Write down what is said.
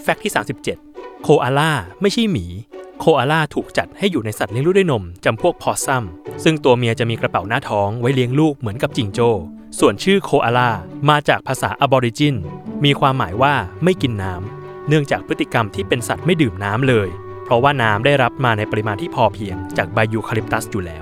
Fact ที่ 37 โคอาล่าไม่ใช่หมี โคอาล่าถูกจัดให้อยู่ในสัตว์เลี้ยงลูกด้วยนมจำพวก possum ซึ่งตัวเมียจะมีกระเป๋าหน้าท้องไว้เลี้ยงลูกเหมือนกับจิงโจ้ ส่วนชื่อโคอาล่ามาจากภาษาอบอริจิน มีความหมายว่าไม่กินน้ำ เนื่องจากพฤติกรรมที่เป็นสัตว์ไม่ดื่มน้ำเลย เพราะว่าน้ำได้รับมาในปริมาณที่พอเพียงจากใบยูคาลิปตัสอยู่แล้ว